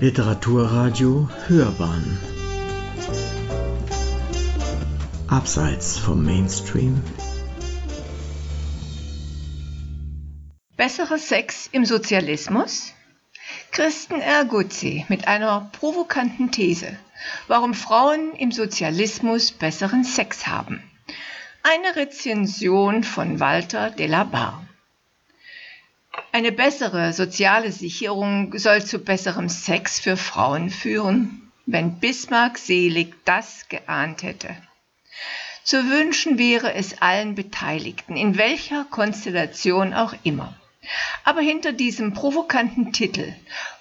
Literaturradio Hörbahn Abseits vom Mainstream Besserer Sex im Sozialismus? Christen Erguzzi mit einer provokanten These, warum Frauen im Sozialismus besseren Sex haben. Eine Rezension von Walter de la Barre. Eine bessere soziale Sicherung soll zu besserem Sex für Frauen führen, wenn Bismarck selig das geahnt hätte. Zu wünschen wäre es allen Beteiligten, in welcher Konstellation auch immer. Aber hinter diesem provokanten Titel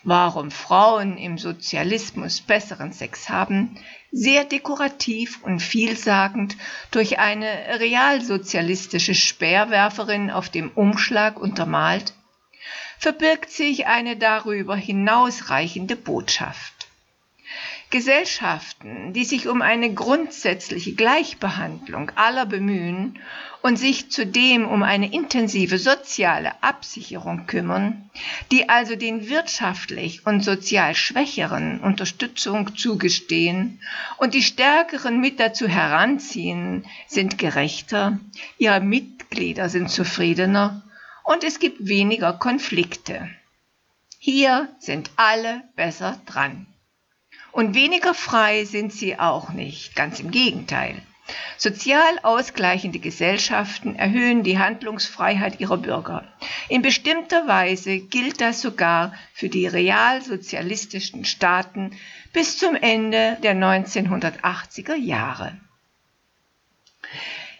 Warum Frauen im Sozialismus besseren Sex haben, sehr dekorativ und vielsagend durch eine realsozialistische Speerwerferin auf dem Umschlag untermalt, verbirgt sich eine darüber hinausreichende Botschaft. Gesellschaften, die sich um eine grundsätzliche Gleichbehandlung aller bemühen und sich zudem um eine intensive soziale Absicherung kümmern, die also den wirtschaftlich und sozial Schwächeren Unterstützung zugestehen und die Stärkeren mit dazu heranziehen, sind gerechter, ihre Mitglieder sind zufriedener und es gibt weniger Konflikte. Hier sind alle besser dran. Und weniger frei sind sie auch nicht, ganz im Gegenteil. Sozial ausgleichende Gesellschaften erhöhen die Handlungsfreiheit ihrer Bürger. In bestimmter Weise gilt das sogar für die realsozialistischen Staaten bis zum Ende der 1980er Jahre.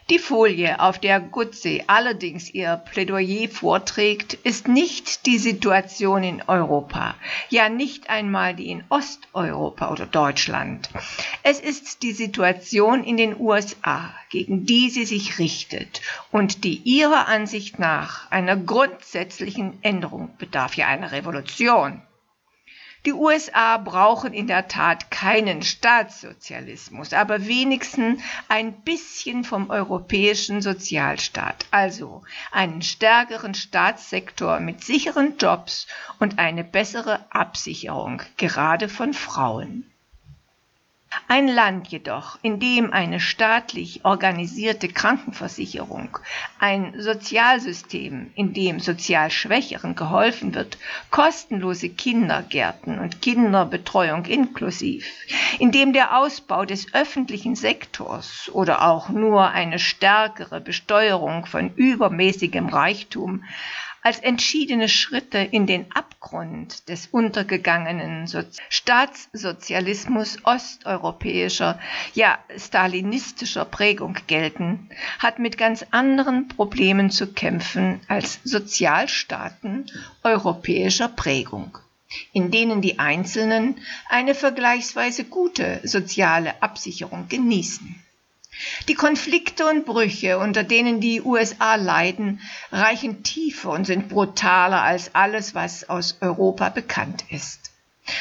Die Folie, auf der Gutze allerdings ihr Plädoyer vorträgt, ist nicht die Situation in Europa, ja nicht einmal die in Osteuropa oder Deutschland. Es ist die Situation in den USA, gegen die sie sich richtet und die ihrer Ansicht nach einer grundsätzlichen Änderung bedarf, ja einer Revolution. Die USA brauchen in der Tat keinen Staatssozialismus, aber wenigstens ein bisschen vom europäischen Sozialstaat, also einen stärkeren Staatssektor mit sicheren Jobs und eine bessere Absicherung, gerade von Frauen. Ein Land jedoch, in dem eine staatlich organisierte Krankenversicherung, ein Sozialsystem, in dem sozial Schwächeren geholfen wird, kostenlose Kindergärten und Kinderbetreuung inklusiv, in dem der Ausbau des öffentlichen Sektors oder auch nur eine stärkere Besteuerung von übermäßigem Reichtum als entschiedene Schritte in den Abgrund des untergegangenen so Staatssozialismus osteuropäischer, ja stalinistischer Prägung gelten, hat mit ganz anderen Problemen zu kämpfen als Sozialstaaten europäischer Prägung in denen die Einzelnen eine vergleichsweise gute soziale Absicherung genießen. Die Konflikte und Brüche, unter denen die USA leiden, reichen tiefer und sind brutaler als alles, was aus Europa bekannt ist.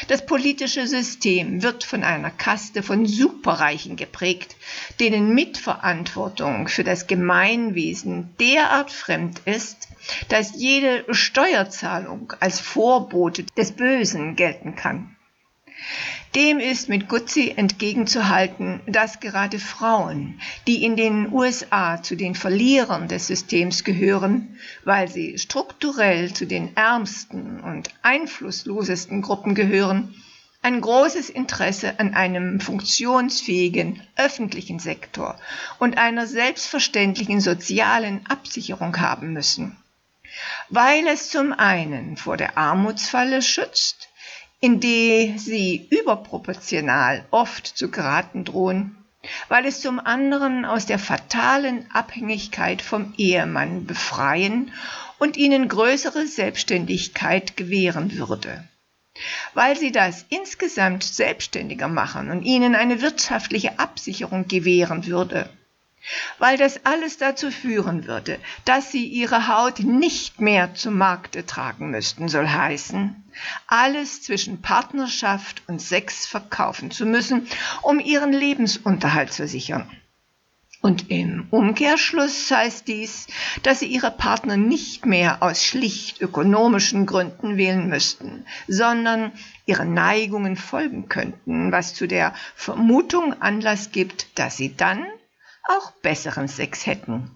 Das politische System wird von einer Kaste von Superreichen geprägt, denen Mitverantwortung für das Gemeinwesen derart fremd ist, dass jede Steuerzahlung als Vorbote des Bösen gelten kann. Dem ist mit Guzzi entgegenzuhalten, dass gerade Frauen, die in den USA zu den Verlierern des Systems gehören, weil sie strukturell zu den ärmsten und einflusslosesten Gruppen gehören, ein großes Interesse an einem funktionsfähigen öffentlichen Sektor und einer selbstverständlichen sozialen Absicherung haben müssen. Weil es zum einen vor der Armutsfalle schützt, in die sie überproportional oft zu geraten drohen, weil es zum anderen aus der fatalen Abhängigkeit vom Ehemann befreien und ihnen größere Selbstständigkeit gewähren würde, weil sie das insgesamt selbstständiger machen und ihnen eine wirtschaftliche Absicherung gewähren würde weil das alles dazu führen würde, dass sie ihre Haut nicht mehr zum Markte tragen müssten, soll heißen, alles zwischen Partnerschaft und Sex verkaufen zu müssen, um ihren Lebensunterhalt zu sichern. Und im Umkehrschluss heißt dies, dass sie ihre Partner nicht mehr aus schlicht ökonomischen Gründen wählen müssten, sondern ihren Neigungen folgen könnten, was zu der Vermutung Anlass gibt, dass sie dann auch besseren Sex hätten.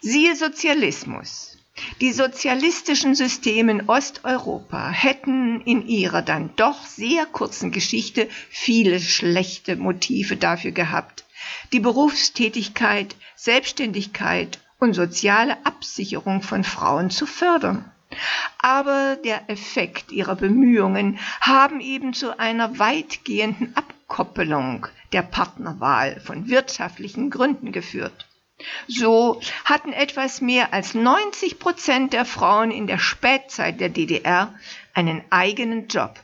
Siehe Sozialismus. Die sozialistischen Systeme in Osteuropa hätten in ihrer dann doch sehr kurzen Geschichte viele schlechte Motive dafür gehabt, die Berufstätigkeit, Selbstständigkeit und soziale Absicherung von Frauen zu fördern. Aber der Effekt ihrer Bemühungen haben eben zu einer weitgehenden Abkoppelung der Partnerwahl von wirtschaftlichen Gründen geführt. So hatten etwas mehr als 90 Prozent der Frauen in der Spätzeit der DDR einen eigenen Job.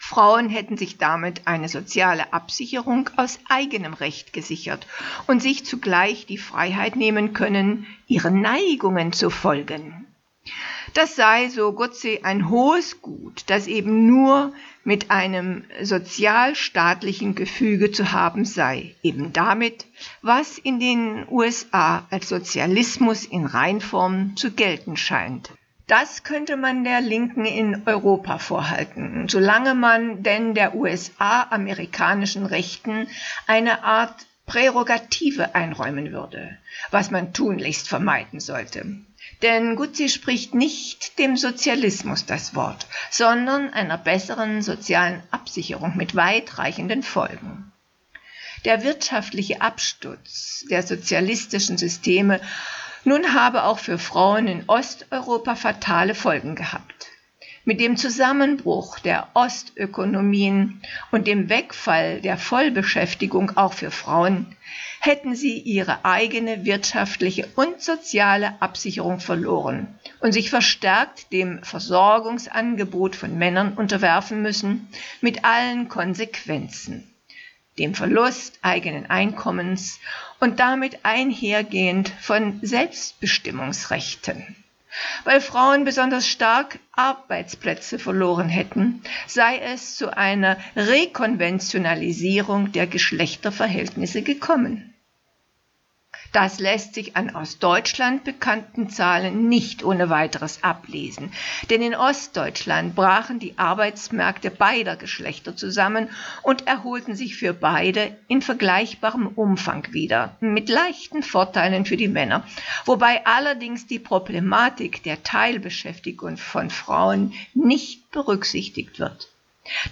Frauen hätten sich damit eine soziale Absicherung aus eigenem Recht gesichert und sich zugleich die Freiheit nehmen können, ihren Neigungen zu folgen. Das sei, so Gutze, ein hohes Gut, das eben nur mit einem sozialstaatlichen Gefüge zu haben sei, eben damit, was in den USA als Sozialismus in Reinform zu gelten scheint. Das könnte man der Linken in Europa vorhalten, solange man denn der USA amerikanischen Rechten eine Art Prärogative einräumen würde, was man tunlichst vermeiden sollte. Denn Guzzi spricht nicht dem Sozialismus das Wort, sondern einer besseren sozialen Absicherung mit weitreichenden Folgen. Der wirtschaftliche Absturz der sozialistischen Systeme nun habe auch für Frauen in Osteuropa fatale Folgen gehabt. Mit dem Zusammenbruch der Ostökonomien und dem Wegfall der Vollbeschäftigung auch für Frauen hätten sie ihre eigene wirtschaftliche und soziale Absicherung verloren und sich verstärkt dem Versorgungsangebot von Männern unterwerfen müssen, mit allen Konsequenzen dem Verlust eigenen Einkommens und damit einhergehend von Selbstbestimmungsrechten. Weil Frauen besonders stark Arbeitsplätze verloren hätten, sei es zu einer Rekonventionalisierung der Geschlechterverhältnisse gekommen. Das lässt sich an aus Deutschland bekannten Zahlen nicht ohne weiteres ablesen, denn in Ostdeutschland brachen die Arbeitsmärkte beider Geschlechter zusammen und erholten sich für beide in vergleichbarem Umfang wieder, mit leichten Vorteilen für die Männer, wobei allerdings die Problematik der Teilbeschäftigung von Frauen nicht berücksichtigt wird.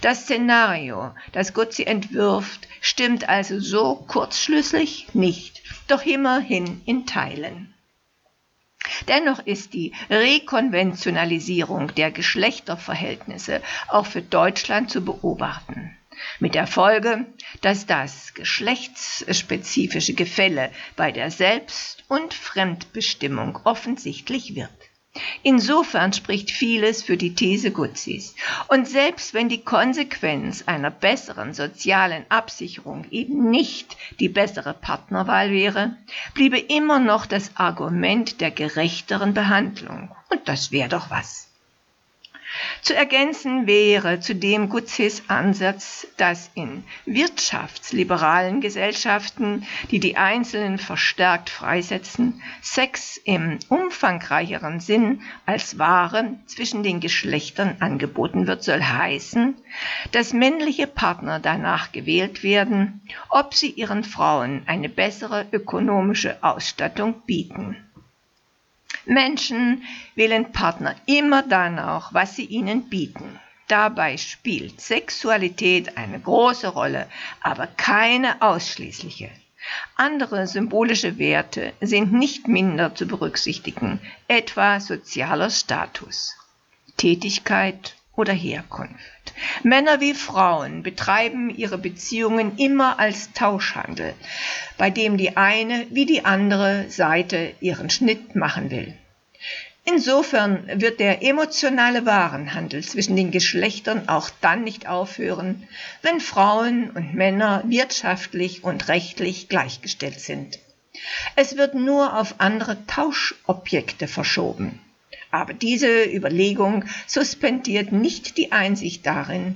Das Szenario, das Guzzi entwirft, stimmt also so kurzschlüssig nicht doch immerhin in Teilen. Dennoch ist die Rekonventionalisierung der Geschlechterverhältnisse auch für Deutschland zu beobachten. Mit der Folge, dass das geschlechtsspezifische Gefälle bei der Selbst- und Fremdbestimmung offensichtlich wird. Insofern spricht vieles für die These Gutzis. Und selbst wenn die Konsequenz einer besseren sozialen Absicherung eben nicht die bessere Partnerwahl wäre, bliebe immer noch das Argument der gerechteren Behandlung. Und das wäre doch was. Zu ergänzen wäre zudem Gutzes Ansatz, dass in wirtschaftsliberalen Gesellschaften, die die Einzelnen verstärkt freisetzen, Sex im umfangreicheren Sinn als Ware zwischen den Geschlechtern angeboten wird, soll heißen, dass männliche Partner danach gewählt werden, ob sie ihren Frauen eine bessere ökonomische Ausstattung bieten. Menschen wählen Partner immer danach, was sie ihnen bieten. Dabei spielt Sexualität eine große Rolle, aber keine ausschließliche. Andere symbolische Werte sind nicht minder zu berücksichtigen, etwa sozialer Status, Tätigkeit oder Herkunft. Männer wie Frauen betreiben ihre Beziehungen immer als Tauschhandel, bei dem die eine wie die andere Seite ihren Schnitt machen will. Insofern wird der emotionale Warenhandel zwischen den Geschlechtern auch dann nicht aufhören, wenn Frauen und Männer wirtschaftlich und rechtlich gleichgestellt sind. Es wird nur auf andere Tauschobjekte verschoben Aber diese Überlegung suspendiert nicht die Einsicht darin,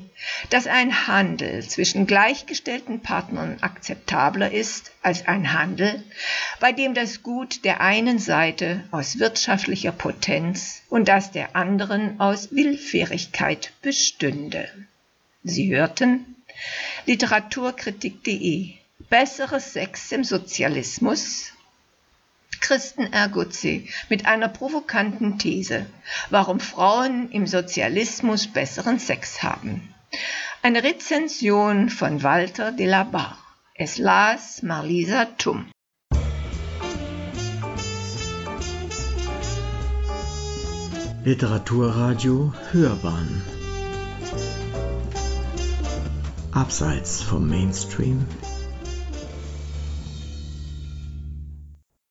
dass ein Handel zwischen gleichgestellten Partnern akzeptabler ist als ein Handel, bei dem das Gut der einen Seite aus wirtschaftlicher Potenz und das der anderen aus Willfährigkeit bestünde. Sie hörten? Literaturkritik.de Besseres Sex im Sozialismus Christen Erguzzi mit einer provokanten These, warum Frauen im Sozialismus besseren Sex haben. Eine Rezension von Walter de la Barre. Es las Marlisa Tum. Literaturradio Hörbahn Abseits vom Mainstream